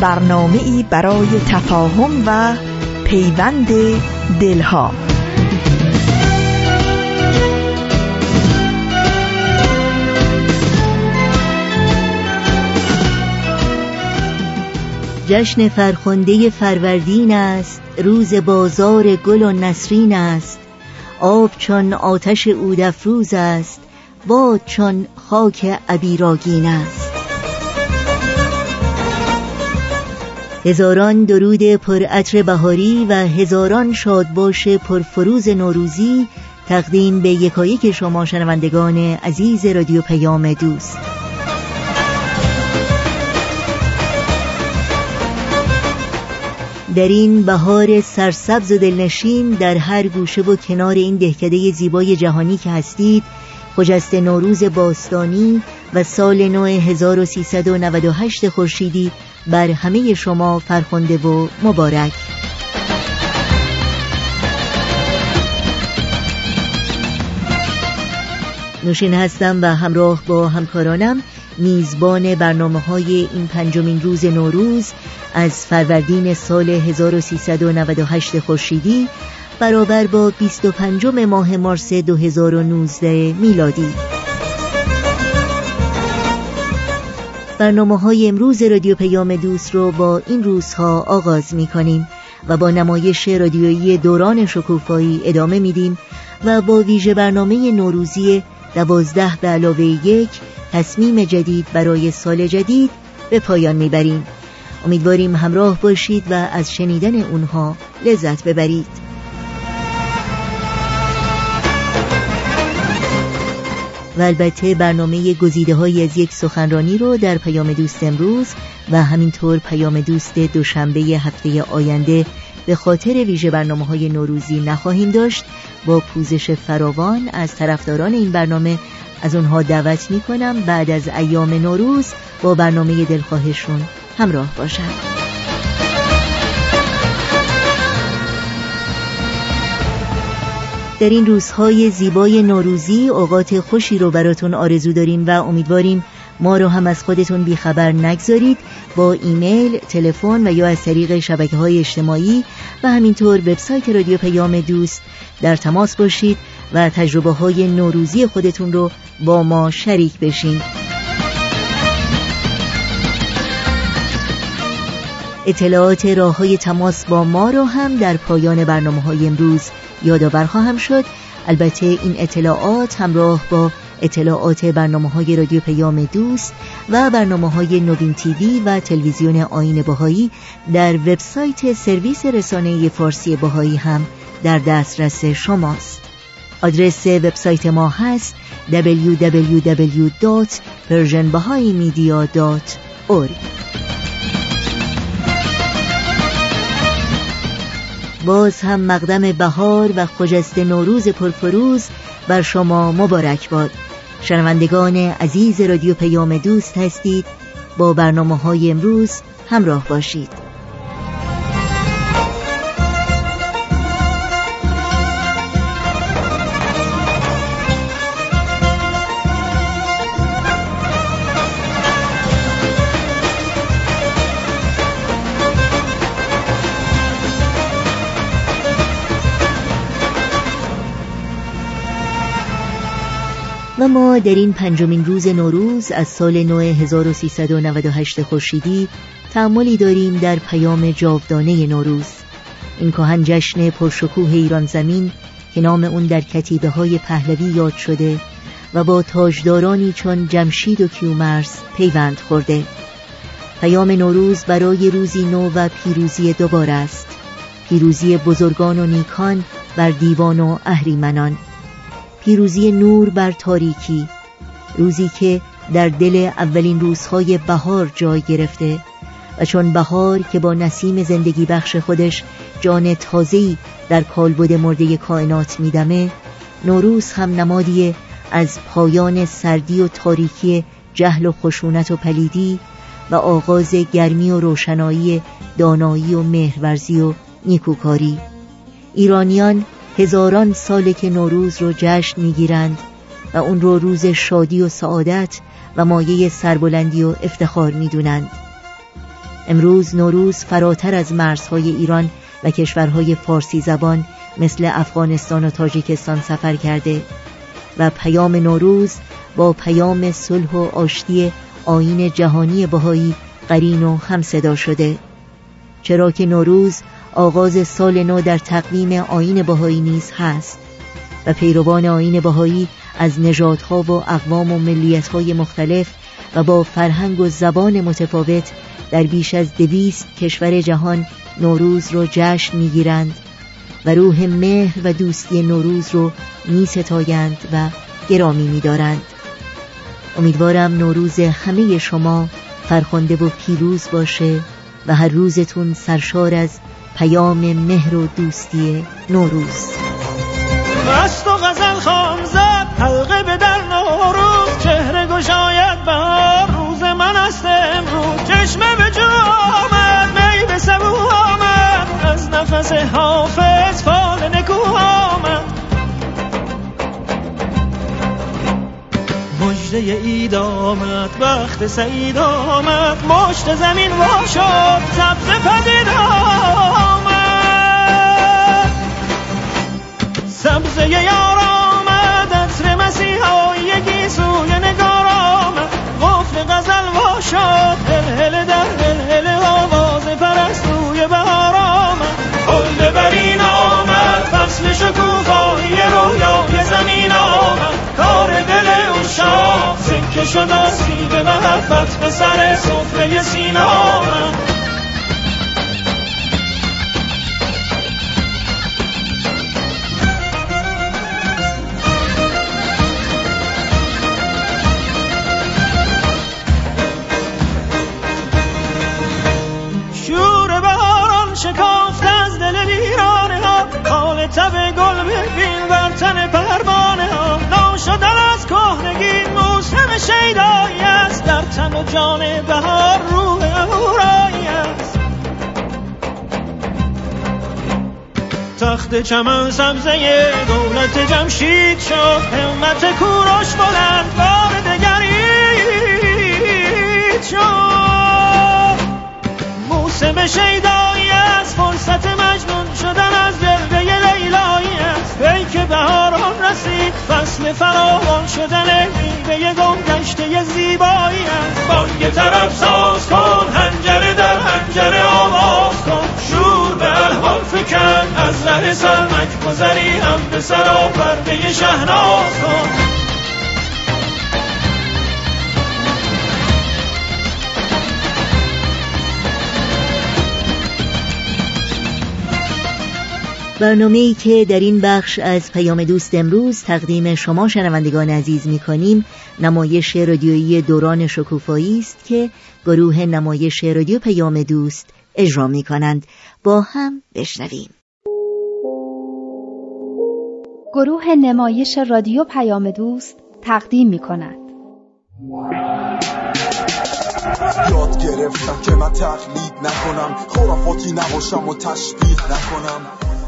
برنامه ای برای تفاهم و پیوند دلها. جشن فرخنده فروردین است روز بازار گل و نسرین است. آب چون آتش اودفروز است باد چون خاک عبیراگین است. هزاران درود پر عطر بهاری و هزاران شادباش پرفروز نوروزی تقدیم به یکایک شما شنوندگان عزیز رادیو پیام دوست. در این بهار سرسبز و دلنشین در هر گوشه و کنار این دهکده زیبای جهانی که هستید خجست نوروز باستانی و سال نو 1398 خورشیدی بر همه شما فرخنده و مبارک. نوشین هستم و همراه با همکارانم. میزبان برنامه های این پنجمین روز نوروز از فروردین سال 1398 خورشیدی برابر با 25 ماه مارس 2019 میلادی. برنامه های امروز رادیو پیام دوست رو با این روزها آغاز می کنیم و با نمایش رادیویی دوران شکوفایی ادامه میدیم و با ویژه برنامه نوروزی دوازده به علاوه یک تصمیم جدید برای سال جدید به پایان می‌بریم. امیدواریم همراه باشید و از شنیدن اونها لذت ببرید. و البته برنامه گزیده های از یک سخنرانی رو در پیام دوست امروز و همینطور پیام دوست دوشنبه هفته آینده به خاطر ویژه برنامه های نوروزی نخواهیم داشت با پوزش فراوان از طرفداران این برنامه از اونها دعوت می کنم بعد از ایام نوروز با برنامه دلخواهشون همراه باشند. در این روزهای زیبای نوروزی اوقات خوشی رو براتون آرزو داریم و امیدواریم ما رو هم از خودتون بیخبر نگذارید با ایمیل، تلفن و یا از طریق شبکه های اجتماعی و همینطور وبسایت رادیو پیام دوست در تماس باشید و تجربه های نوروزی خودتون رو با ما شریک بشین. اطلاعات راه های تماس با ما رو هم در پایان برنامه های امروز یادآور خواهم شد. البته این اطلاعات همراه با اطلاعات برنامه های رادیو پیام دوست و برنامه های نوین تیوی و تلویزیون آین باهایی در وبسایت سرویس رسانه فارسی باهایی هم در دسترس شماست. آدرس وبسایت ما هست www.persianbahaimedia.org باز هم مقدم بهار و خجست نوروز پرفروز بر شما مبارک باد. شنوندگان عزیز رادیو پیام دوست هستید. با برنامه های امروز همراه باشید. و ما در این پنجمین روز نوروز از سال نو 1398 خورشیدی تعملی داریم در پیام جاودانه نوروز. این کهن جشن پرشکوه ایران زمین که نام اون در کتیبه های پهلوی یاد شده و با تاجدارانی چون جمشید و کیومرس پیوند خورده. پیام نوروز برای روزی نو و پیروزی دوباره است. پیروزی بزرگان و نیکان بر دیوان و اهریمنان. پیروزی نور بر تاریکی روزی که در دل اولین روزهای بهار جای گرفته و چون بهار که با نسیم زندگی بخش خودش جان تازه‌ای در کالبد مرده کائنات میدمه نوروز هم نمادی از پایان سردی و تاریکی جهل و خشونت و پلیدی و آغاز گرمی و روشنایی دانایی و مهرورزی و نیکوکاری. ایرانیان هزاران ساله که نوروز رو جشن می‌گیرند و اون رو روز شادی و سعادت و مایه سربلندی و افتخار می‌دونند. امروز نوروز فراتر از مرزهای ایران و کشورهای فارسی زبان مثل افغانستان و تاجیکستان سفر کرده و پیام نوروز با پیام صلح و آشتی آین جهانی بهایی قرین و همصدا شده. چرا که نوروز آغاز سال نو در تقویم آین بهایی نیز هست و پیروان آین بهایی از نژادها و اقوام و ملیتهای مختلف و با فرهنگ و زبان متفاوت در بیش از دویست کشور جهان نوروز رو جشن می‌گیرند و روح مهر و دوستی نوروز رو می ستایند و گرامی می دارند. امیدوارم نوروز همه شما فرخنده و پیروز باشه و هر روزتون سرشار از پیام مهر و دوستی نوروز. مست و غزل خام زد حلقه به در نوروز. چهره گشاید بهار روز من است امروز. چشمه به جو آمد می به سبو آمد. از نفس حافظ مجده اید آمد وقت سعید آمد مشت زمین وا شد سبز پدید آمد. سبزه یار آمد عطر مسیحایی سوی نگار آمد غفل غزل وا شد هل هل سکه شد از به محبت به سر سفره سینه آمد تب گل ببین بر تن پروانه ها. ناشدن از کهنگی شیدایی است در تن و جان بهار روح اورایی است. تخت چمن سبزه دولت جمشید شد همت کوروش بلند بار دگرید شد. موسم شیدایی است فرصت مجنون شدن از دل لیلایی است. ای که بهاران رسید فصل فراوان شدن میوه گم گشته زیبایی است. بانگ طرف ساز کن هنجره در هنجره آواز کن. شور به الهام فکن از ره سرمک گذری هم به سرا پرده شهناز کن. برنامه ای که در این بخش از پیام دوست امروز تقدیم شما شنوندگان عزیز می کنیم نمایش رادیویی دوران شکوفایی است که گروه نمایش رادیو پیام دوست اجرا می کنند با هم بشنویم. گروه نمایش رادیو پیام دوست تقدیم می کند یاد گرفتم که من تقلید نکنم خرافاتی نباشم و تشبیه نکنم.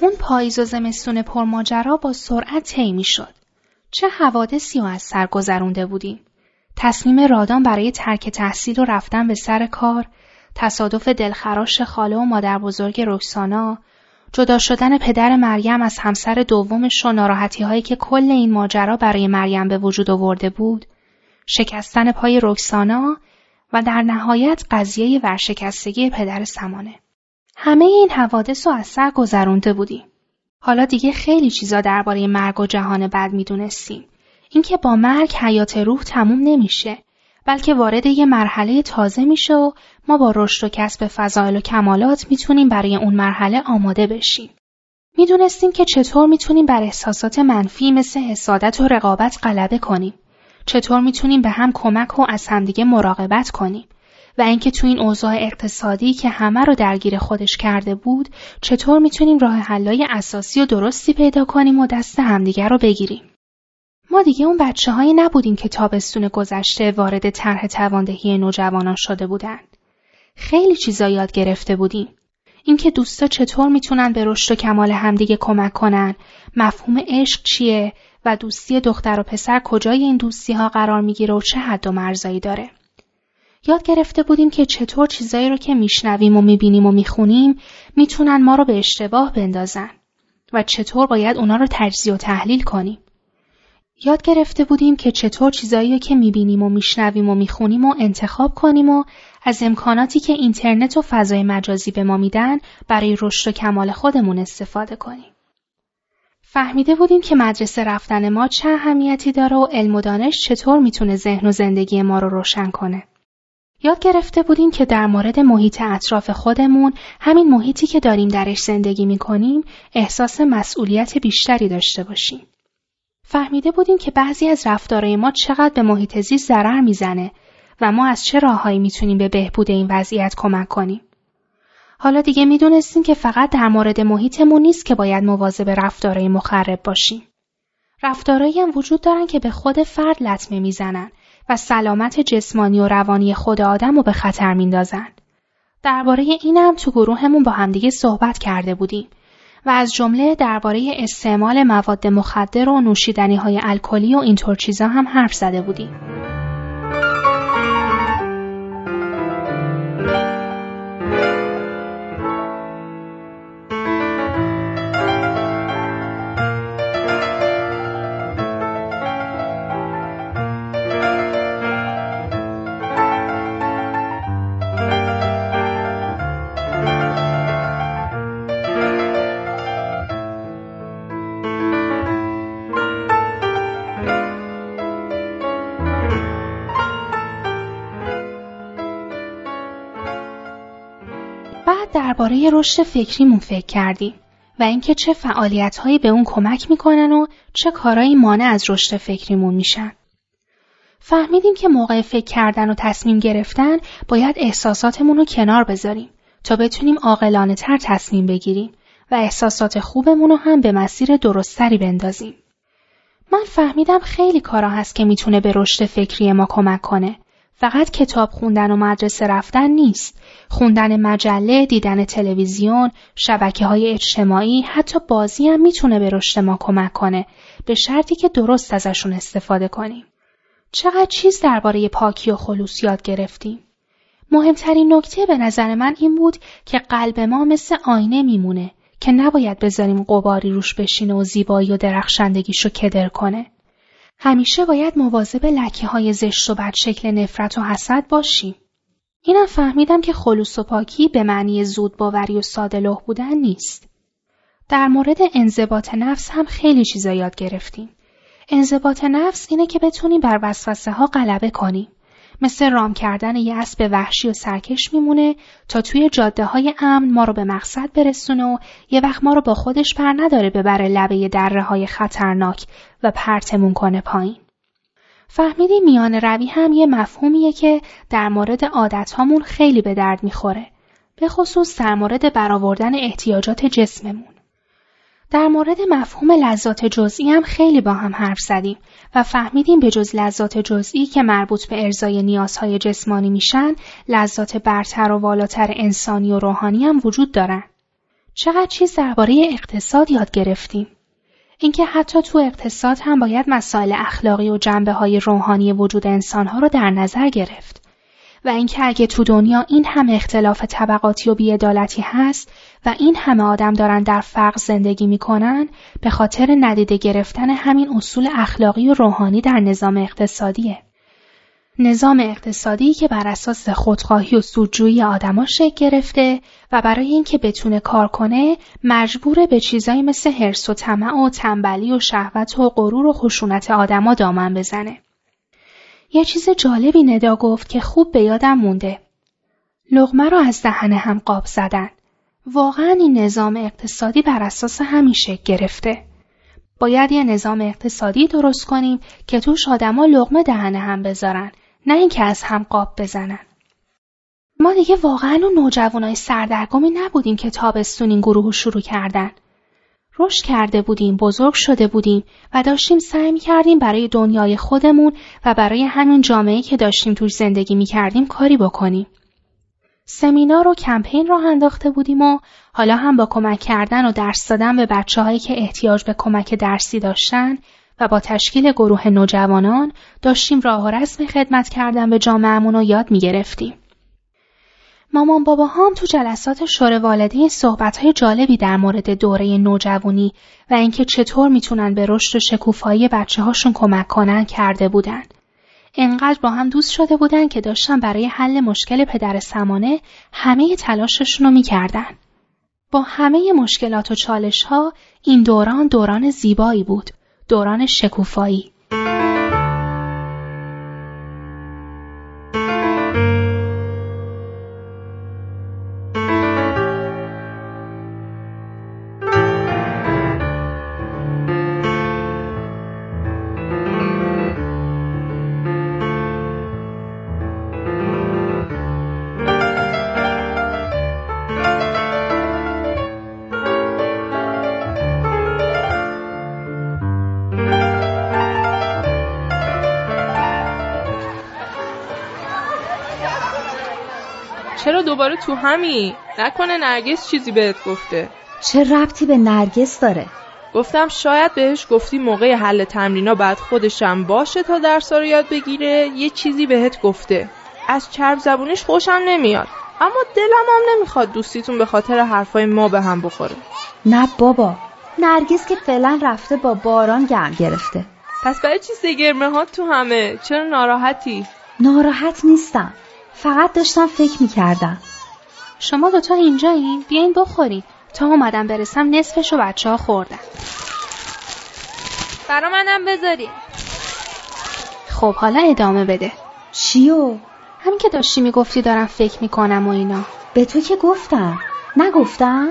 اون پاییز و زمستون پرماجرا با سرعت طی می‌شد چه حوادثی و از سر گذرونده بودیم تصمیم رادان برای ترک تحصیل و رفتن به سر کار تصادف دلخراش خاله و مادر بزرگ رکسانا، جدا شدن پدر مریم از همسر دومش و ناراحتی هایی که کل این ماجرا برای مریم به وجود آورده بود، شکستن پای رکسانا و در نهایت قضیه ورشکستگی پدر سمانه. همه این حوادث رو از سر گذرونده بودیم. حالا دیگه خیلی چیزا درباره مرگ و جهان بد می‌دونستیم. اینکه با مرگ حیات روح تموم نمیشه بلکه وارد یه مرحله تازه میشه و ما با رشد و کسب فضایل و کمالات می‌تونیم برای اون مرحله آماده بشیم. می‌دونستیم که چطور می‌تونیم بر احساسات منفی مثل حسادت و رقابت غلبه کنیم. چطور می‌تونیم به هم کمک و از همدیگه مراقبت کنیم. و اینکه تو این اوضاع اقتصادی که همه رو درگیر خودش کرده بود چطور می‌تونیم راه حلای اساسی و درستی پیدا کنیم و دست همدیگه رو بگیریم. ما دیگه اون بچه هایی نبودیم که تابستون گذشته وارد طرح تواندهی نوجوانان شده بودند. خیلی چیزا یاد گرفته بودیم. اینکه دوستا چطور می‌تونن به رشد و کمال همدیگه کمک کنن، مفهوم عشق چیه و دوستی دختر و پسر کجای این دوستی ها قرار می‌گیره و چه حد و مرزایی داره. یاد گرفته بودیم که چطور چیزایی رو که میشنویم و می‌بینیم و می‌خونیم می‌تونن ما رو به اشتباه بندازن و چطور باید اونا رو تجزیه و تحلیل کنیم. یاد گرفته بودیم که چطور چیزایی که می‌بینیم و میشنویم و می‌خونیم و انتخاب کنیم و از امکاناتی که اینترنت و فضای مجازی به ما میدن برای رشد و کمال خودمون استفاده کنیم. فهمیده بودیم که مدرسه رفتن ما چه اهمیتی داره و علم و دانش چطور می‌تونه ذهن و زندگی ما رو روشن کنه. یاد گرفته بودیم که در مورد محیط اطراف خودمون همین محیطی که داریم درش زندگی می‌کنیم احساس مسئولیت بیشتری داشته باشیم. فهمیده بودیم که بعضی از رفتارهای ما چقدر به محیط زیست ضرر می‌زنه و ما از چه راههایی می‌تونیم به بهبود این وضعیت کمک کنیم. حالا دیگه می‌دونستیم که فقط در مورد محیطمون نیست که باید مواظب رفتارهای مخرب باشیم. رفتارهایی هم وجود دارن که به خود فرد لطمه می‌زنن و سلامت جسمانی و روانی خود آدم رو به خطر میندازن. درباره اینم تو گروهمون با همدیگه صحبت کرده بودیم و از جمله درباره استعمال مواد مخدر و نوشیدنی های الکلی و اینطور چیزا هم حرف زده بودیم. درباره رشد فکریمون فکر کردیم و اینکه چه فعالیتهایی به اون کمک می‌کنن و چه کارایی مانع از رشد فکریمون میشن. فهمیدیم که موقع فکر کردن و تصمیم گرفتن باید احساساتمون رو کنار بذاریم تا بتونیم عاقلانه تر تصمیم بگیریم و احساسات خوبمون رو هم به مسیر درستری بندازیم. من فهمیدم خیلی کارا هست که می‌تونه به رشد فکری ما کمک کنه فقط کتاب خوندن و مدرسه رفتن نیست. خوندن مجله، دیدن تلویزیون، شبکه های اجتماعی، حتی بازی هم می‌تونه به رشد ما کمک کنه. به شرطی که درست ازشون استفاده کنیم. چقدر چیز درباره پاکی و خلوص یاد گرفتیم. مهمترین نکته به نظر من این بود که قلب ما مثل آینه میمونه که نباید بذاریم قباری روش بشینه و زیبایی و درخشندگیشو کدر کنه. همیشه باید مواظب لکه های زشت و بد شکل نفرت و حسد باشیم. اینم فهمیدم که خلوص و پاکی به معنی زود باوری و ساده بودن نیست. در مورد انضباط نفس هم خیلی چیزا یاد گرفتیم. انضباط نفس اینه که بتونیم بر وسوسه ها غلبه کنیم. مثل رام کردن یه اسب وحشی و سرکش میمونه تا توی جاده های امن ما رو به مقصد برسونه و یه وقت ما رو با خودش پر نداره ببره لبه دره های خطرناک و پرتمون کنه پایین. فهمیدی میان روی هم یه مفهومیه که در مورد عادت هامون خیلی به درد می‌خوره. به خصوص در مورد برآوردن احتیاجات جسممون. در مورد مفهوم لذات جزئی هم خیلی با هم حرف زدیم و فهمیدیم به جز لذات جزئی که مربوط به ارزای نیازهای جسمانی میشن، لذات برتر و والاتر انسانی و روحانی هم وجود دارن. چقدر چیز درباره اقتصاد یاد گرفتیم. اینکه حتی تو اقتصاد هم باید مسائل اخلاقی و جنبه های روحانی وجود انسانها رو در نظر گرفت. و اینکه اگه تو دنیا این همه اختلاف طبقاتی و بیعدالتی هست و این همه آدم دارن در فقر زندگی می‌کنن به خاطر ندیده گرفتن همین اصول اخلاقی و روحانی در نظام اقتصادیه. نظام اقتصادی که بر اساس خودخواهی و سودجویی آدما شکل گرفته و برای اینکه بتونه کار کنه مجبوره به چیزایی مثل حرس و طمع و تنبلی و شهوت و غرور و خشونت آدما دامن بزنه. یه چیز جالبی ندا گفت که خوب به یادم مونده. لغمه رو از دهن هم قاب زدن. واقعا این نظام اقتصادی بر اساس همین شکل گرفته. باید یه نظام اقتصادی درست کنیم که توش آدما لغمه دهن هم بذارن نه اینکه از هم قاب بزنن. ما دیگه واقعا اون نوجوانای سردرگمی نبودیم که تابستون این گروه شروع کردن. رشد کرده بودیم، بزرگ شده بودیم و داشتیم سعی کردیم برای دنیای خودمون و برای همین جامعه که داشتیم توش زندگی می کردیم کاری بکنیم. سمینار و کمپین راه انداخته بودیم و حالا هم با کمک کردن و درس دادن به بچه هایی که احتیاج به کمک درسی داشتن و با تشکیل گروه نوجوانان داشتیم راه و رسم خدمت کردن به جامعهمون رو یاد می گرفتیم. مامان بابا هم تو جلسات شور والدین صحبت های جالبی در مورد دوره نوجوانی و اینکه چطور می‌تونن به رشد و شکوفایی بچه هاشون کمک کنن کرده بودن. انقدر با هم دوست شده بودن که داشتن برای حل مشکل پدر سمانه همه تلاششون رو می‌کردن. با همه مشکلات و چالش ها این دوران دوران زیبایی بود. دوران شکوفایی. چرا دوباره تو همی؟ نکنه نرگس چیزی بهت گفته. چه ربطی به نرگس داره؟ گفتم شاید بهش گفتی موقع حل تمرینا بعد خودشم باشه تا درس رو یاد بگیره یه چیزی بهت گفته. از چرب زبونش خوشم نمیاد. اما دلم هم نمی‌خواد دوستیتون به خاطر حرفای ما به هم بخوره. نه بابا نرگس که فعلا رفته با باران گرم گرفته. پس برای چی سگرمه ها تو همه؟ چرا ناراحتی؟ ناراحت نیستم. فقط داشتم فکر می‌کردم. شما دوتا اینجایین بیاین بخورین تا اومدم برسم نصفشو بچه ها خوردن. برا منم بذارین خب حالا ادامه بده. چیو؟ همین که داشتی می‌گفتی دارم فکر می‌کنم و اینا. به تو که گفتم. نگفتم؟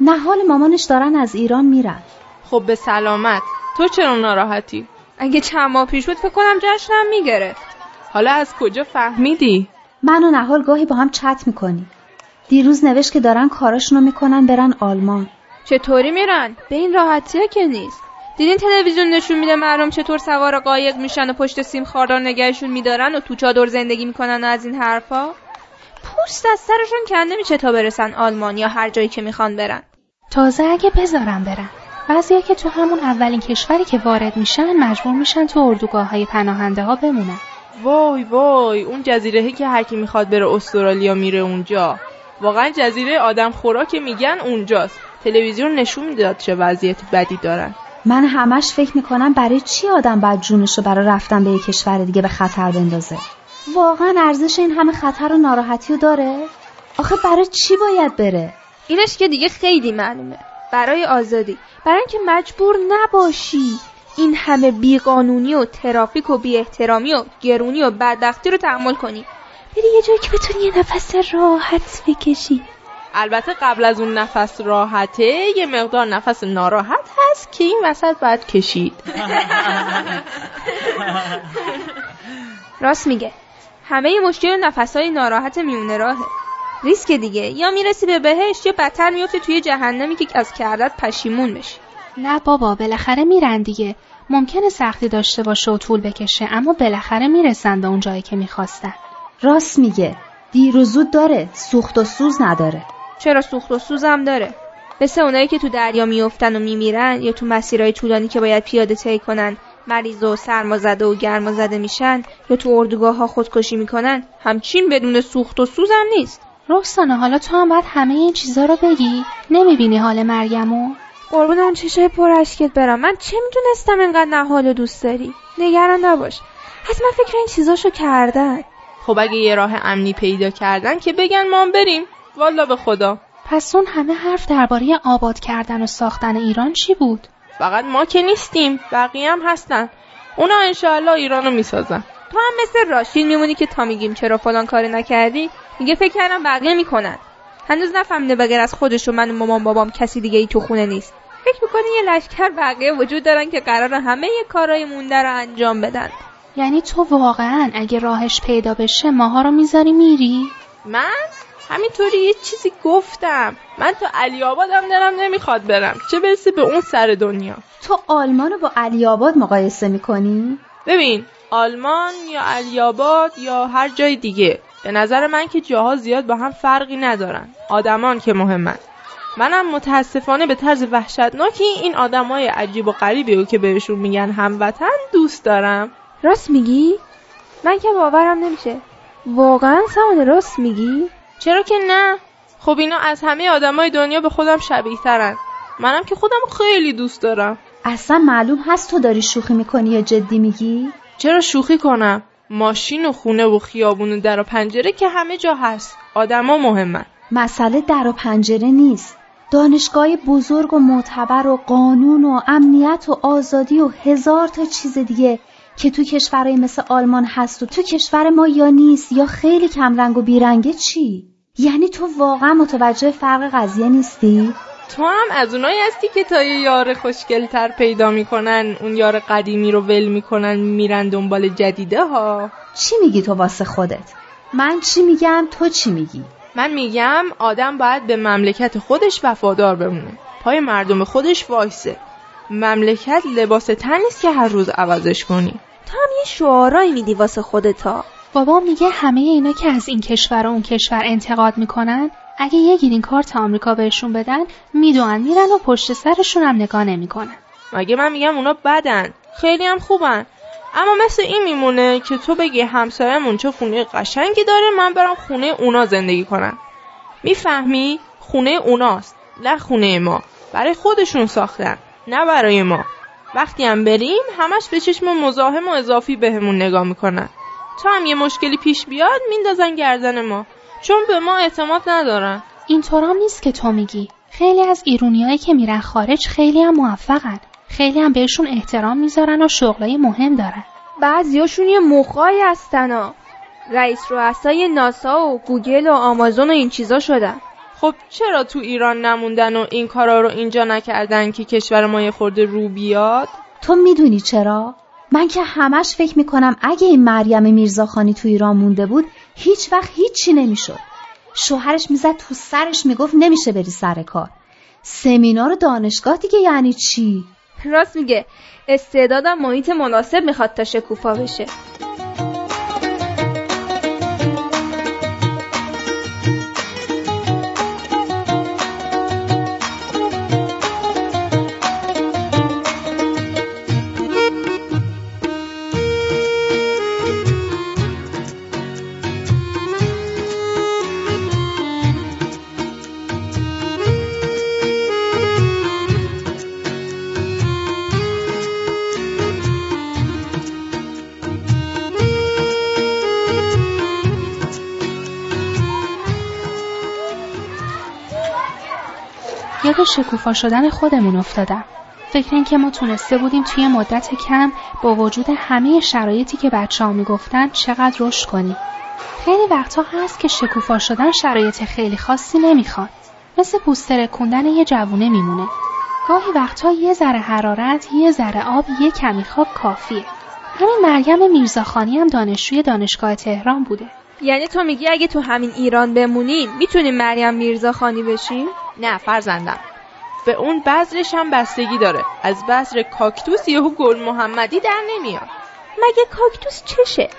نه حال مامانش دارن از ایران میرن. خب به سلامت. تو چرا ناراحتی؟ اگه چند ماه پیش بود فکر کنم جشنم می‌گرفت. حالا از کجا فهمیدی؟ من و نهال گاهی با هم چت می‌کنیم. دیروز نوشت که دارن کاراشونو می‌کنن برن آلمان. چطوری میرن؟ به این راحتیه که نیست. دیدین تلویزیون نشون میده مردم چطور سوار قایق میشن و پشت سیم خاردار نگهشون میدارن و تو چادر زندگی می‌کنن و از این حرفا؟ پوست از سرشون کنده میشه تا برسن آلمان یا هر جایی که می‌خوان برن. تازه اگه بذارم برن. بعضیا که تو همون اولین کشوری که وارد میشن مجبور میشن تو اردوگاه های پناهنده ها بمونن. وای وای اون جزیره که هر کی می‌خواد بره استرالیا میره اونجا. واقعا جزیره آدم خورا که میگن اونجاست. تلویزیون نشون می‌داد چه وضعیت بدی دارن. من همش فکر می‌کنم برای چی آدم باید جونش رو برای رفتن به یک کشور دیگه به خطر بندازه؟ واقعا ارزش این همه خطر و ناراحتی رو داره؟ آخه برای چی باید بره؟ اینش که دیگه خیلی معلومه. برای آزادی. برای اینکه مجبور نباشی. این همه بیقانونی و ترافیک و بی احترامی و گرونی و بدبختی رو تحمل کنی. بری یه جایی که بتونی یه نفس راحت بکشی. البته قبل از اون نفس راحته یه مقدار نفس ناراحت هست که این وسط باید کشید. راست میگه. همه مشکل نفس های ناراحت میونه راهه. ریسک دیگه یا می‌رسی به بهشت یا بدتر میفته توی جهنمی که از کردت پشیمون بشی. نه بابا بالاخره میرن دیگه. ممکنه سختی داشته باشه و طول بکشه اما بالاخره می‌رسن به اون جایی که می‌خواستن. راست میگه. دیر و زود داره. سوخت و سوز نداره. چرا سوخت و سوزم داره؟ مثل اونایی که تو دریا میفتن و میمیرن یا تو مسیرهای طولانی که باید پیاده طی کنن مریض و سرمازده و گرما زده میشن یا تو اردوگاه ها خودکشی می‌کنن همچین بدون سوخت و سوزم نیست. رخسانه حالا تو هم باید همه این چیزا رو بگی؟ نمی‌بینی حال مریمو قربون اون چشای پر اشکت برم. من چه می‌دونستم اینقدر نهال دوست داری؟ نگران نباش. حتما فکر این چیزاشو کردن. خب اگه یه راه امنی پیدا کردن که بگن ما بریم. والا به خدا. پس اون همه حرف درباره آباد کردن و ساختن ایران چی بود؟ فقط ما که نیستیم. بقیه هم هستن. اونا انشاءالله ایرانو می‌سازن. تو هم مثل راشین میمونی که تا میگیم چرا فلان کاری نکردی؟ میگه فکر کردم بقیه می‌کنن. هنوز نفهمیده بغیر از خودش و من و مامان بابام کسی دیگه ای تو خونه نیست. فکر می‌کنی یه لشکر بقیه وجود دارن که قرار همه یه کارای مونده رو انجام بدن؟ یعنی تو واقعا اگه راهش پیدا بشه ماها رو می‌ذاری میری؟ من؟ همینطوری یه چیزی گفتم. من تو علی آبادم دلم نمی‌خواد برم. چه برسه به اون سر دنیا؟ تو آلمان رو با علی آباد مقایسه می‌کنی؟ ببین آلمان یا علی آباد یا هر جای دیگه به نظر من که جاها زیاد با هم فرقی ندارن. آدمان که مهمن. منم متاسفانه به طرز وحشتناکی این آدمای عجیب و غریبی رو که بهشون میگن هموطن دوست دارم. راست میگی؟ من که باورم نمیشه. واقعا سمانه راست میگی؟ چرا که نه؟ خب اینا از همه آدمای دنیا به خودم شبیه ترن منم که خودم خیلی دوست دارم. اصلا معلوم هست تو داری شوخی می‌کنی یا جدی میگی؟ چرا شوخی کنم؟ ماشین و خونه و خیابون و در و پنجره که همه جا هست. آدما مهمن. مسئله در و پنجره نیست. دانشگاه بزرگ و معتبر و قانون و امنیت و آزادی و هزار تا چیز دیگه که تو کشورهای مثل آلمان هست و تو کشور ما یا نیست یا خیلی کمرنگ و بیرنگه چی؟ یعنی تو واقعا متوجه فرق قضیه نیستی؟ تو هم از اونایی هستی که تا یه یار خوشگلتر پیدا می‌کنن اون یار قدیمی رو ول می‌کنن میرن دنبال جدیده ها چی میگی تو واسه خودت؟ من چی میگم تو چی میگی؟ من میگم آدم باید به مملکت خودش وفادار بمونه. پای مردم خودش وایسه. مملکت لباس تن نیست که هر روز عوضش کنی. تو هم یه شعارایی میدی واسه خودتا. بابا میگه همه اینا که از این کشور و اون کشور انتقاد می‌کنن اگه یه گرین کارت آمریکا بهشون بدن می‌دونن میرن و پشت سرشون هم نگاه نمی‌کنن. مگه من میگم اونا بدن؟ خیلی هم خوبن. اما مثل این میمونه که تو بگی همسایمون چه خونه قشنگی داره من برم خونه اونا زندگی کنم. می‌فهمی؟ خونه اوناست نه خونه ما. برای خودشون ساختن نه برای ما. وقتی هم بریم همش به چشم مزاحم و اضافی بهمون نگاه می‌کنن. تا هم یه مشکلی پیش بیاد میندازن گردن ما. چون به ما اعتماد ندارن. اینطورام نیست که تو میگی. خیلی از ایرونیایی که میرن خارج خیلی هم موفقن. خیلی هم بهشون احترام می‌ذارن و شغلای مهم دارن. بعضیاشون یه مخایی هستن ها. رئیس رؤسای ناسا و گوگل و آمازون و این چیزا شدن. خب چرا تو ایران نموندن و این کارا رو اینجا نکردن که کشور ما یه خورده رو بیاد؟ تو می‌دونی چرا؟ من که همش فکر می‌کنم اگه این مریم میرزاخانی تو ایران مونده بود هیچ وقت هیچی نمی‌شد. شوهرش می‌زد تو سرش می‌گفت نمیشه بری سر کار. سمینار دانشگاه دیگه یعنی چی؟ راست میگه. استعدادم محیط مناسب می‌خواد تا شکوفا بشه. شکوفا شدن خودمون افتادم. فکر این که ما تونسته بودیم توی مدت کم با وجود همه شرایطی که بچه ها می‌گفتن چقدر رشد کنیم. خیلی وقتها هست که شکوفا شدن شرایط خیلی خاصی نمی‌خواد. مثل پوستر کندن یه جوونه میمونه. گاهی وقتها یه ذره حرارت یه ذره آب یه کمی خاک کافیه. همین مریم میرزاخانی هم دانشجوی دانشگاه تهران بوده. یعنی تو میگی اگه تو همین ایران بمونیم می‌تونیم مریم میرزاخانی بشیم؟ نه فرزندم. به اون بذرش هم بستگی داره. از بذر کاکتوس یهو گل محمدی در نمیاد. مگه کاکتوس چشه؟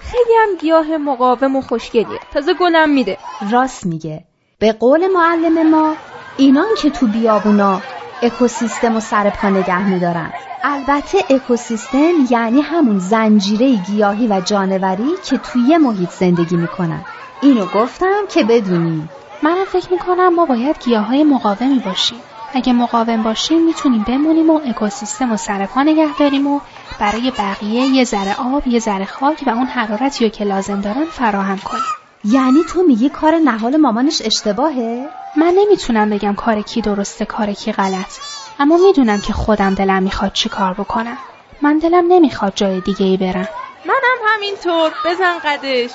خیلی هم گیاه مقاوم و خوشگلیه. تازه گلم میده. راست میگه. به قول معلم ما اینان که تو بیابونا اکوسیستم و سر پا نگه میدارن. البته اکوسیستم یعنی همون زنجیره گیاهی و جانوری که توی محیط زندگی می‌کنن. اینو گفتم که بدونی. منم فکر می‌کنم ما باید گیاه های مقاومی باشیم. اگه مقاوم باشیم می‌تونیم بمونیم و اکوسیستم و سر پا نگه داریم و برای بقیه یه ذره آب یه ذره خاک و اون حرارتی رو که لازم دارن فراهم کنیم. یعنی تو میگی کار نهال مامانش اشتباهه؟ من نمی‌تونم بگم کار کی درسته کار کی غلط. اما می‌دونم که خودم دلم می‌خواد چی کار بکنم. من دلم نمی‌خواد جای دیگه ای برم. منم همینطور. بزن قدش.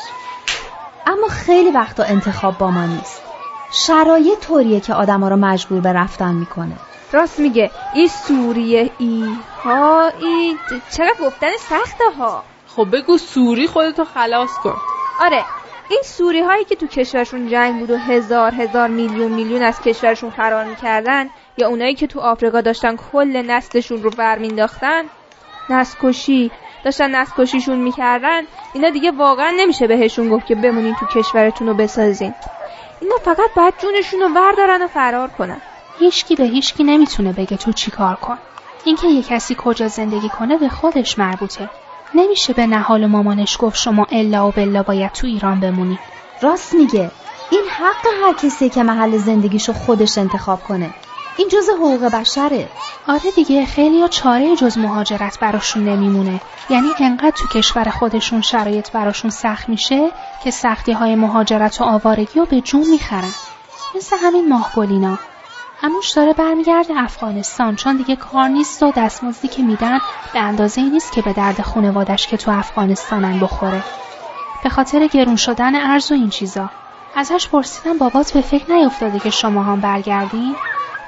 اما خیلی وقتا انتخاب با ما نیست. شرایط طوریه که آدما رو مجبور به رفتن می‌کنه. راست میگه. این سوریه ای ها ای چرا گفتن سخته ها؟ خب بگو سوری خودتو خلاص کن. آره این سوری هایی که تو کشورشون جنگ بود و هزار هزار میلیون میلیون از کشورشون فرار می‌کردن یا اونایی که تو آفریقا داشتن کل نسلشون رو برمینداختن نسکشی داشتن نسکشیشون می‌کردن اینا دیگه واقعا نمیشه بهشون گفت که بمونین تو کشورتون رو بسازین. اینا فقط باید جونشون رو وردارن و فرار کنن. هیچکی به هیچکی نمی‌تونه بگه تو چی کار کن. اینکه یه کسی کجا زندگی کنه به خودش مربوطه. نمیشه به نهال مامانش گفت شما الا و بلا باید تو ایران بمونی. راست میگه. این حق هر کسی که محل زندگیشو خودش انتخاب کنه. این جز حقوق بشره. آره دیگه خیلی ها چاره جز مهاجرت براشون نمیمونه. یعنی انقدر تو کشور خودشون شرایط براشون سخت میشه که سختی های مهاجرت و آوارگی رو به جون می‌خرن. مثل همین ماهگلینا هموش داره برمیگرده افغانستان چون دیگه کار نیست و دستمزدی که میدن به اندازه ای نیست که به درد خانوادش که تو افغانستانن بخوره. به خاطر گرون شدن ارز و این چیزا. ازش پرسیدم بابات به فکر نیفتاده که شما هم برگردین؟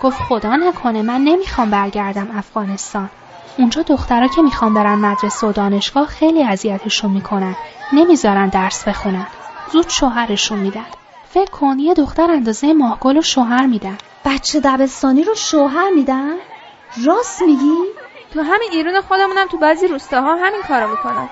گفت خدا نکنه من نمی‌خوام برگردم افغانستان. اونجا دخترها که می‌خوام برن مدرسه و دانشگاه خیلی اذیتشون می‌کنن. نمی‌ذارن درس بخونن. زود شوهرشون میدن. فکر کن یه دختر اندازه ماهگل و شوهر میدن. بچه دبستانی رو شوهر میدن؟ راست میگی؟ تو همین ایران خودمونم تو بعضی روستاها همین کارو می‌کنن.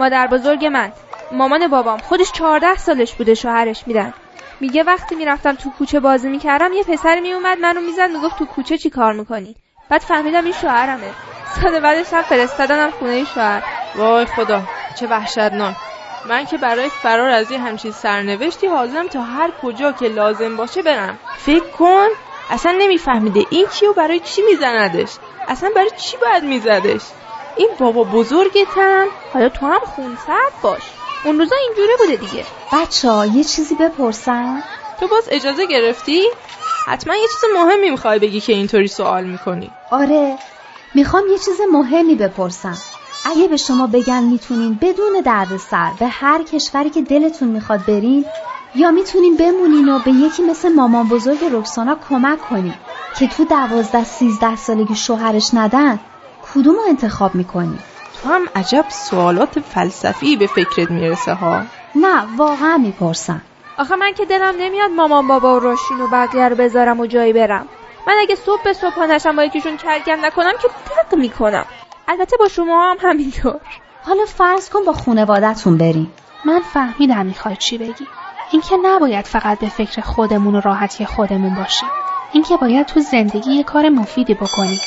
مادر بزرگ من مامان بابام خودش چهارده سالش بوده شوهرش میدن. میگه وقتی می‌رفتم تو کوچه بازی می‌کردم یه پسر میومد منو می‌زد می‌گفت تو کوچه چی کار می‌کنی؟ بعد فهمیدم این شوهرمه. سال بعدش هم فرستادنم خونه شوهر. وای خدا چه وحشتناک. من که برای فرار از یه همچین سرنوشتی حاضرم تا هر کجا که لازم باشه برم. فکر کن اصلا نمیفهمیده این کیو برای چی میزندش؟ اصلا برای چی باید میزدش؟ این بابا بزرگتم حالا تو هم خونسرد باش. اون روزا اینجوره بوده دیگه بچه ها یه چیزی بپرسم تو باز اجازه گرفتی؟ حتما یه چیز مهمی می‌خوای بگی که اینطوری سوال می‌کنی آره می‌خوام یه چیز مهمی بپرسم اگه به شما بگن می‌تونین بدون دردسر به هر کشوری که دلتون می‌خواد برین یا می‌تونین بمونین و به یکی مثل مامان بزرگ رکسانا کمک کنین که تو دوازده سیزده سالگی شوهرش ندن کدوم انتخاب می‌کنی؟ تو هم عجب سوالات فلسفی به فکرت می‌رسه ها. نه واقعا می‌پرسم. آخه من که دلم نمیاد مامان بابا و راشین و بقیه رو بذارم و جایی برم. من اگه صبح به صبح نشم با یکیشون کلکل نکنم که دق می‌کنم. البته با شما هم همینطور. حالا فرض کن با خونوادتون بریم. من فهمیدم می‌خوای چی بگی. اینکه نباید فقط به فکر خودمون و راحتی خودمون باشیم. اینکه باید تو زندگی یه کار مفیدی بکنیم.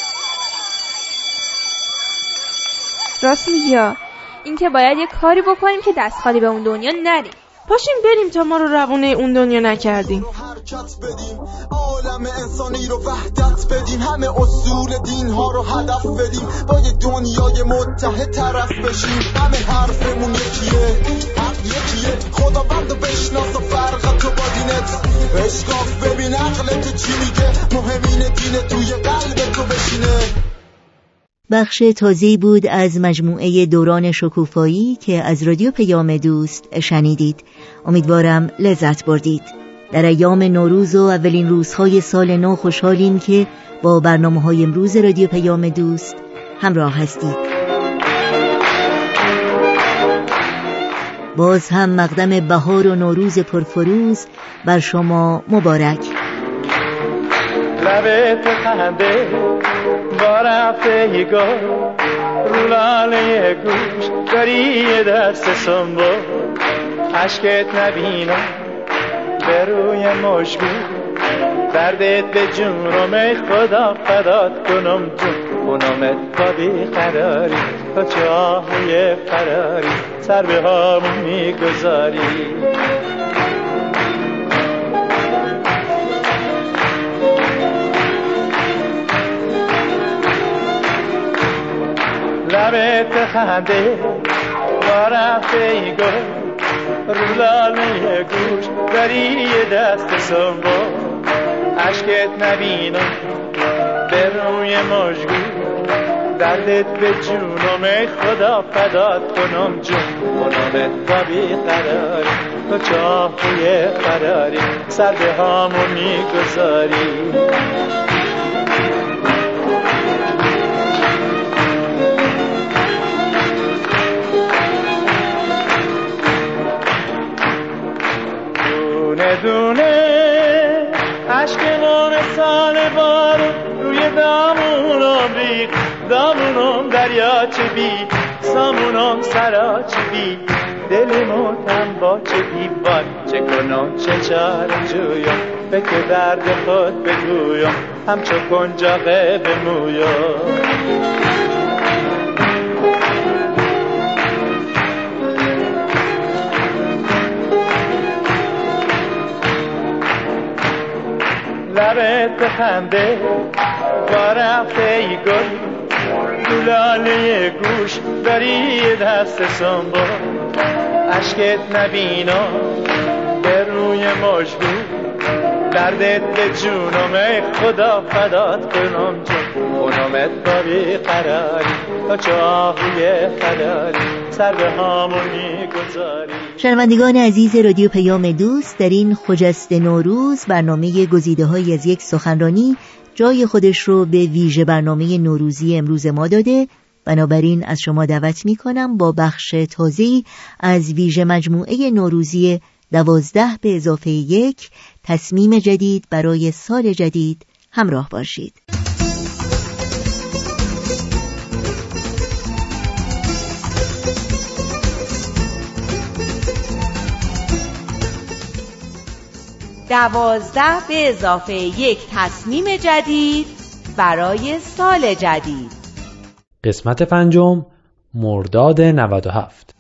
راست میگی اینکه باید یه کاری بکنیم که دست خالی به اون دنیا نریم. پاشیم بریم تا ما رو روونه اون دنیا نکردیم. حرکت بدیم عالم انسانی رو وحدت بدیم. همه اصول دین ها رو هدف بدیم. با یه دنیای متحد طرف بشیم. همه حرفمون یکیه حق یکیه. خدا بند بشناس و فرق تو با دینت. اشکاف ببین عقل چی میگه؟ مهمین دین توی قلب تو بشینه. بخش تازی بود از مجموعه دوران شکوفایی که از رادیو پیام دوست شنیدید. امیدوارم لذت بردید. در ایام نوروز و اولین روزهای سال نو خوشحالیم که با برنامه های امروز رادیو پیام دوست همراه هستید. باز هم مقدم بهار و نوروز پرفروز بر شما مبارک. لبت خنده با رفته گل رولاله گوش داری یه دست سنبو عشقت نبینم به روی مشگو دردت به جونم خدا فدات کنم جون. خونمت با بیقراری تا چاهوی فراری سر به همون می‌گذاری. لبت خنده با ای گل رو لاله گوش داری یه دست سنبا. عشقت نبینم به روی مشگو دردت به جونم خدا فدات کنم جون. کنم تا قراری تو چاهوی قراری. سر به هامو می‌گذاری. دونه عشق نام سال بارو روی دامونم ریخ دامونم دریاچه بی سامونم سراچه بی دل موتم با چه دیوار چه کنم چه چار جویم. که درد خود بگویم همچو کنجاقه بمویم. لبت خنده با رفته ای گل دولاله گوش داری دست سنبا عشقت نبینا به روی مجبور دردت به جونم خدا فدات کنم. جون خونمت با قراری تا چاهوی خداری سر به شنوندگان عزیز رادیو پیام دوست در این خجست نوروز برنامه گزیده های از یک سخنرانی جای خودش رو به ویژه برنامه نوروزی امروز ما داده بنابراین از شما دعوت می کنم با بخش تازه از ویژه مجموعه نوروزی دوازده به اضافه یک تصمیم جدید برای سال جدید همراه باشید. دوازده به اضافه یک تصمیم جدید برای سال جدید. قسمت پنجم مرداد 97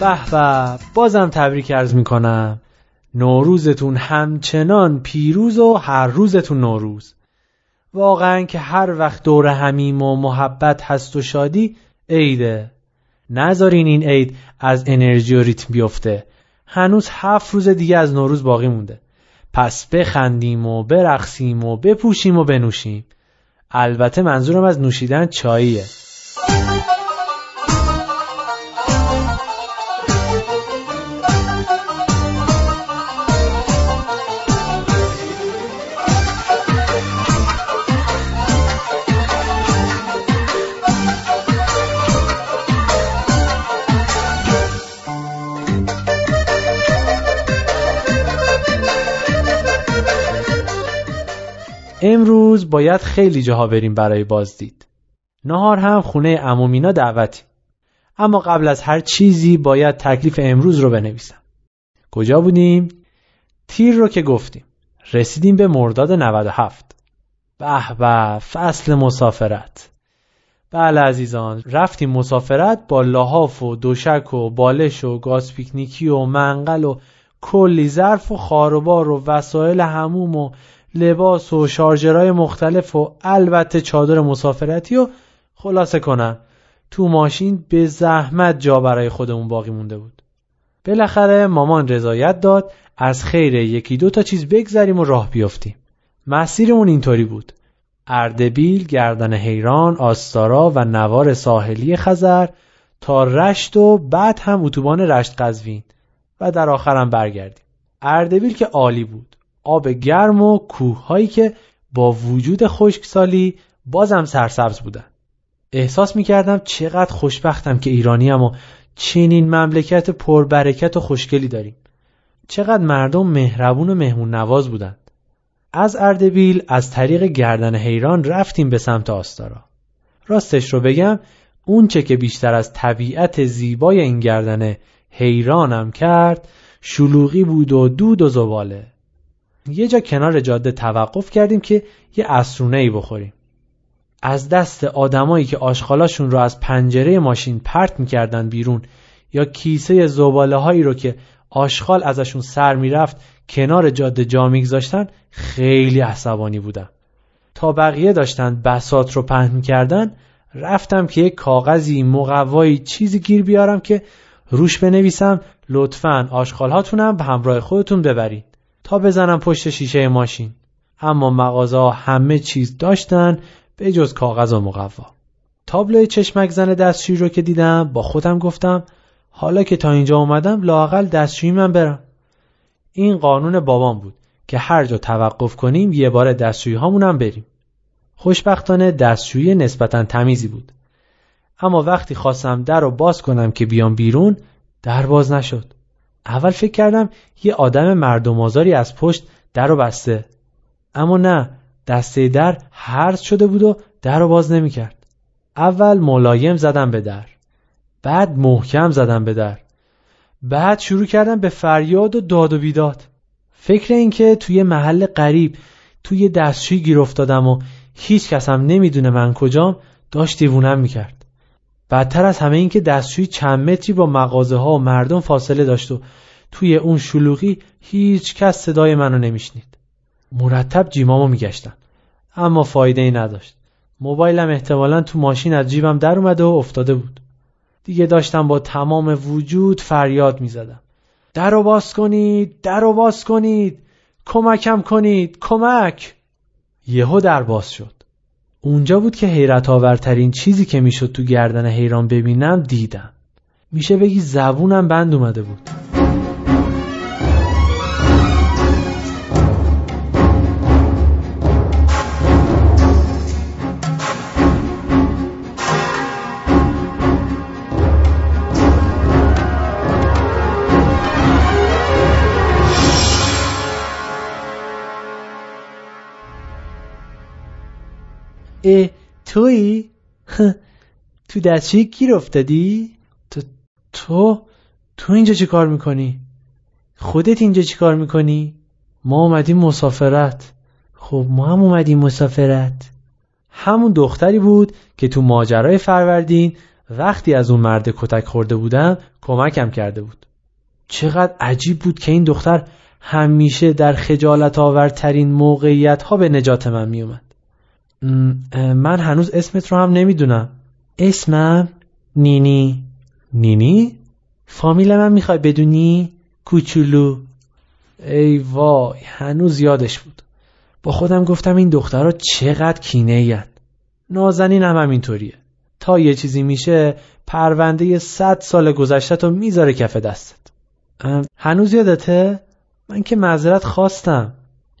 به به بازم تبریک ارز می‌کنم. نوروزتون همچنان پیروز و هر روزتون نوروز. واقعا که هر وقت دور همیم و محبت هست و شادی عیده. نذارین این عید از انرژی و ریتم بیفته. هنوز هفت روز دیگه از نوروز باقی مونده. پس بخندیم و برقصیم و بپوشیم و بنوشیم. البته منظورم از نوشیدن چاییه. امروز باید خیلی جاها بریم برای بازدید. نهار هم خونه امومینا دعوتی. اما قبل از هر چیزی باید تکلیف امروز رو بنویسم. کجا بودیم؟ تیر رو که گفتیم. رسیدیم به مرداد 97. به به فصل مسافرت. بله عزیزان رفتیم مسافرت با لحاف و دوشک و بالش و گاز پیکنیکی و منقل و کلی ظرف و خاروبار و وسایل هموم و لباس و شارژرهای مختلف و البته چادر مسافرتی و خلاصه کنم. تو ماشین به زحمت جا برای خودمون باقی مونده بود. بالاخره مامان رضایت داد از خیر یکی دو تا چیز بگذریم و راه بیفتیم مسیرمون اینطوری بود. اردبیل، گردن حیران، آستارا و نوار ساحلی خزر تا رشت و بعد هم اتوبان رشت قزوین. و در آخرم برگردیم. اردبیل که عالی بود. آب گرم و کوههایی که با وجود خشکسالی بازم سرسبز بودن. احساس می‌کردم چقدر خوشبختم که ایرانیم و چنین مملکت پربرکت و خوشگلی داریم. چقدر مردم مهربون و مهمون نواز بودند از اردبیل از طریق گردن حیران رفتیم به سمت آستارا. راستش رو بگم اون چه که بیشتر از طبیعت زیبای این گردنه حیرانم کرد شلوغی بود و دود و زباله. یه جا کنار جاده توقف کردیم که یه اسرونه ای بخوریم. از دست آدمایی که آشغالاشون رو از پنجره ماشین پرت می‌کردن بیرون یا کیسه زباله هایی رو که آشغال ازشون سر می‌رفت کنار جاده جا میگذاشتن خیلی عصبانی بودم تا بقیه داشتن بسات رو پهن می‌کردن رفتم که یک کاغذی مقوایی چیزی گیر بیارم که روش بنویسم لطفا آشغال هاتونم به همراه خودتون ببرید تا بزنم پشت شیشه ماشین. اما مغازه همه چیز داشتن به جز کاغذ و مقوا. تابلوی چشمک زن دستشویی رو که دیدم با خودم گفتم حالا که تا اینجا اومدم لاقل دستشویی من برم. این قانون بابام بود که هر جا توقف کنیم یه بار دستشویی هامونم بریم. خوشبختانه دستشویی نسبتا تمیزی بود. اما وقتی خواستم در رو باز کنم که بیام بیرون در باز نشد. اول فکر کردم یه آدم مردم آزاری از پشت در رو بسته. اما نه دسته در هرز شده بود و در رو باز نمی‌کرد. اول ملایم زدم به در بعد محکم زدم به در. بعد شروع کردم به فریاد و داد و بیداد. فکر این که توی محل غریب توی دستشویی گیر افتادم و هیچ کس هم نمی‌دونه من کجام داشت دیوونم می‌کرد. بدتر از همه این که دستشویی چند متری با مغازه ها و مردم فاصله داشت و توی اون شلوغی هیچ کس صدای منو نمیشنید. مرتب جیمامو میگشتم اما فایده ای نداشت. موبایلم احتمالا تو ماشین از جیبم در اومده و افتاده بود. دیگه داشتم با تمام وجود فریاد می‌زدم. در رو باز کنید در رو باز کنید کمکم کنید کمک! یهو در باز شد. اونجا بود که حیرت آورترین چیزی که می‌شد تو گردن حیران ببینم دیدم. میشه بگی زبونم بند اومده بود. اه توی؟ تو دستشویی گیر افتادی؟ تو تو تو اینجا چی کار می‌کنی؟ خودت اینجا چی کار می‌کنی؟ ما اومدیم مسافرت خب ما هم اومدیم مسافرت همون دختری بود که تو ماجرای فروردین وقتی از اون مرد کتک خورده بودم کمکم کرده بود چقدر عجیب بود که این دختر همیشه در خجالت آورترین موقعیت ها به نجات من میومد من هنوز اسمت رو هم نمی‌دونم. اسمم نینی. نینی؟ فامیل من می‌خوای بدونی؟ کوچولو. ای وای هنوز یادش بود. با خودم گفتم این دخترها چقدر کینه اید نازنین هم همینطوریه. تا یه چیزی میشه پرونده صد سال گذشته تو می‌ذاره کف دستت. هنوز یادته؟ من که معذرت خواستم.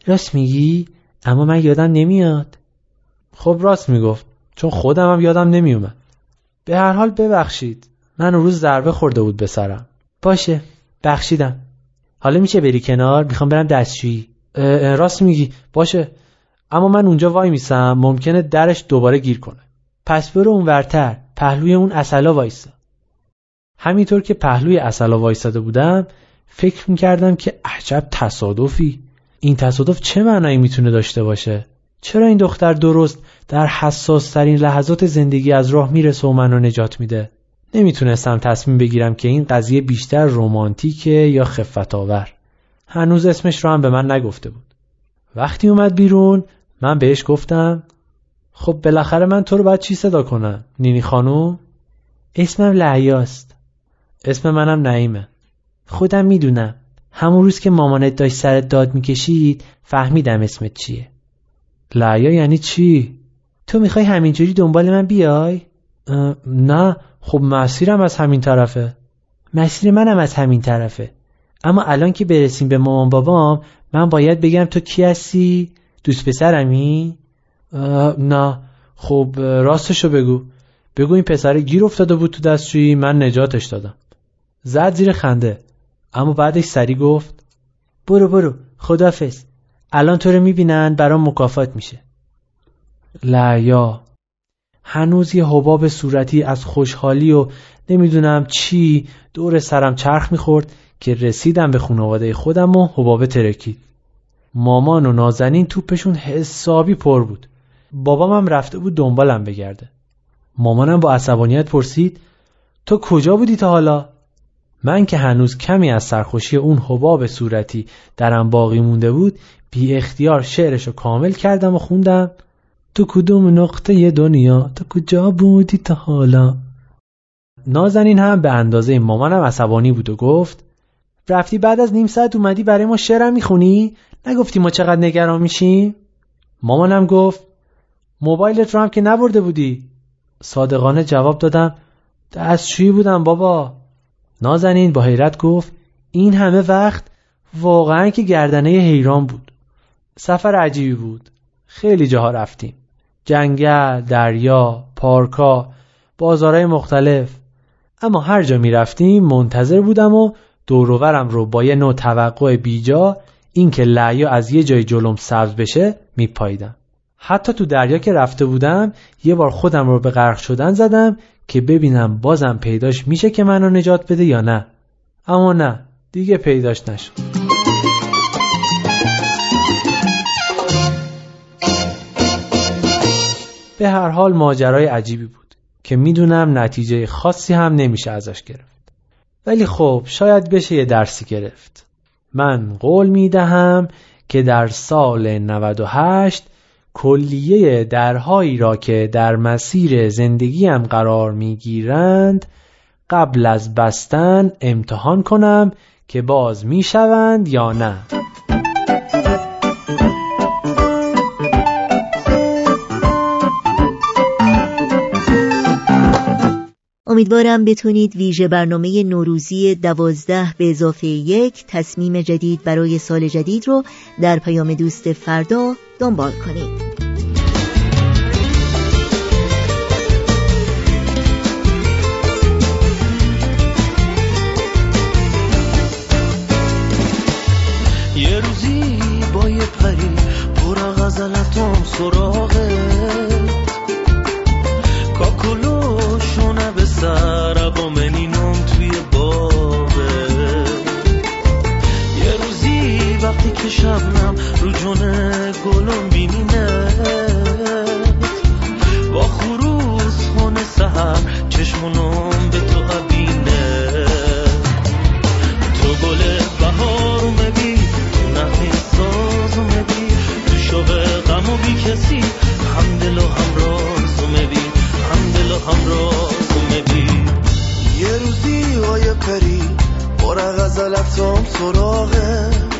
راست میگی؟ اما من یادم نمیاد. خب راست می‌گفت. چون خودم هم یادم نمیومد به هر حال ببخشید. من اون روز ضربه خورده بود به سرم. باشه. بخشیدم. حالا میشه بری کنار؟ می‌خوام برم دستشویی. راست میگی. باشه. اما من اونجا وای میسم. ممکنه درش دوباره گیر کنه. پس برو اون ورتر پهلوی اون اصلا وایسا. همینطور که پهلوی اصلا وایساده بودم فکر می‌کردم که عجب تصادفی. این تصادف چه معنایی می‌تونه داشته باشه؟ چرا این دختر درست در حساس ترین لحظات زندگی از راه می‌رسه و منو نجات میده؟ نمی‌تونستم تصمیم بگیرم که این قضیه بیشتر رومانتیکه یا خفت آور هنوز اسمش رو هم به من نگفته بود. وقتی اومد بیرون من بهش گفتم خب بالاخره من تو رو باید چی صدا کنم؟ نینی خانوم؟ اسمم لعیاست اسم منم نعیمه. خودم می‌دونم. همون روز که مامانت داشت سرت داد می‌کشید فهمیدم اسمت چیه. لعیا یعنی چی؟ تو می‌خوای همینجوری دنبال من بیای؟ نه. خب مسیرم از همین طرفه. مسیر منم از همین طرفه. اما الان که برسیم به مامان بابام من باید بگم تو کی هستی؟ دوست پسرمی؟ نه. خب راستشو بگو. بگو این پسر گیر افتاده بود تو دستشویی من نجاتش دادم. زد زیر خنده. اما بعدش سری گفت برو برو. خدافز الان تو رو می‌بینن برام مکافات میشه. لعیا هنوز یه حباب صورتی از خوشحالی و نمی‌دونم چی دور سرم چرخ می‌خورد که رسیدم به خانواده خودم و حباب ترکید مامان و نازنین توپشون حسابی پر بود. بابام هم رفته بود دنبالم بگرده. مامانم با عصبانیت پرسید تو کجا بودی تا حالا؟ من که هنوز کمی از سرخوشی اون حباب صورتی درم باقی مونده بود بی اختیار شعرش رو کامل کردم و خوندم. تو کدوم نقطه دنیا؟ تو کجا بودی تا حالا؟ نازنین هم به اندازه مامانم عصبانی بود و گفت رفتی بعد از نیم ساعت اومدی برای ما شعرم می‌خونی؟ نگفتی ما چقدر نگران میشیم؟ مامانم گفت موبایلت رو هم که نبرده بودی. صادقانه جواب دادم دستشویی بودم بابا. نازنین با حیرت گفت این همه وقت واقعا که گردنه حیران بود. سفر عجیبی بود. خیلی جاها رفتیم. جنگل، دریا، پارکا، بازارهای مختلف. اما هر جا می رفتیم منتظر بودم و دوروورم رو با یه نوع توقع بیجا اینکه لعیا از یه جای جلوم سبز بشه میپاییدم. حتی تو دریا که رفته بودم یه بار خودم رو به غرق شدن زدم که ببینم بازم پیداش میشه که منو نجات بده یا نه. اما نه دیگه پیداش نشد. به هر حال ماجرای عجیبی بود که می‌دونم نتیجه خاصی هم نمیشه ازش گرفت. ولی خب شاید بشه یه درسی گرفت. من قول می‌دهم که در سال 98 کلیه درهایی را که در مسیر زندگیم قرار می‌گیرند قبل از بستن امتحان کنم که باز می‌شوند یا نه. امیدوارم بتونید ویژه برنامه نوروزی دوازده به اضافه یک تصمیم جدید برای سال جدید رو در پیام دوست فردا دنبال کنید. یه روزی با یه پری پر غزلتم سراغه شبنم رو جونه گلم بینینه. با خروز خونه سهر چشمونم به تو قبینه تو گل بهارو مبی تو نهی سازو مبی تو غم و بی کسی هم دل و هم رازو مبی هم دل و هم رازو مبی یه روزی های پری پر غزلتم سراغت کاکلو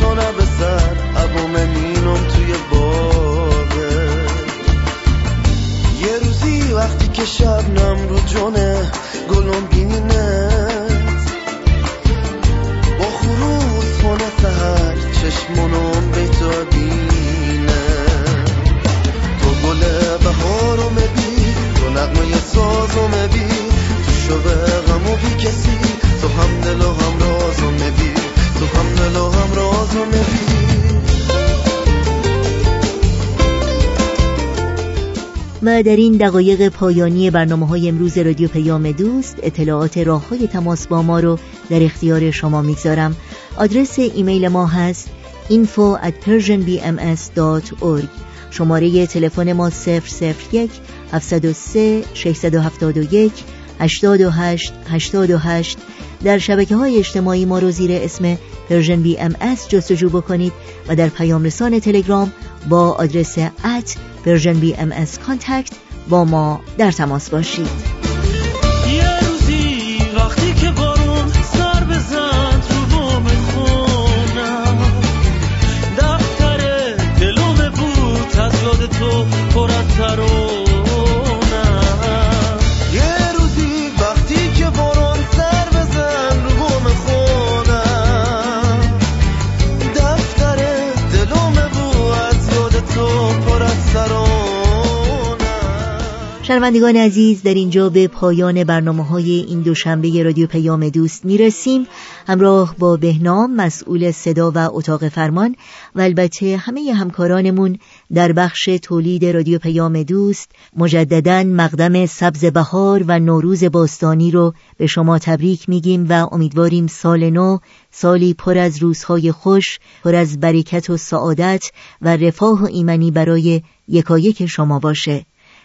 شانه به سر ابو منینم توی باغه. یه روزی وقتی که شبنم رو جونه گلم بینینت با خروز خونه سهر چشمونم به تو بینه. تو گل بهارو مبی تو نقمه سازو مبی تو شب غم و بی کسی تو هم دل و هم رازو مبی تو هم و هم رازو مبی و در این دقایق پایانی برنامه های امروز رادیو پیام دوست اطلاعات راه های تماس با ما رو در اختیار شما می‌گذارم. آدرس ایمیل ما هست info at persianbms.org شماره تلفن ما 001 703 671 828 828 در شبکه های اجتماعی ما رو زیر اسم Persian BMS جستجو بکنید و در پیام رسان تلگرام با آدرس at Persian BMS contact با ما در تماس باشید. یه وقتی از شنوندگان عزیز در اینجا به پایان برنامه های این دوشنبه رادیو پیام دوست می‌رسیم. همراه با بهنام مسئول صدا و اتاق فرمان و البته همه همکارانمون در بخش تولید رادیو پیام دوست مجددا مقدم سبز بهار و نوروز باستانی رو به شما تبریک میگیم و امیدواریم سال نو سالی پر از روزهای خوش پر از برکت و سعادت و رفاه و ایمنی برای یکایک شما باشه.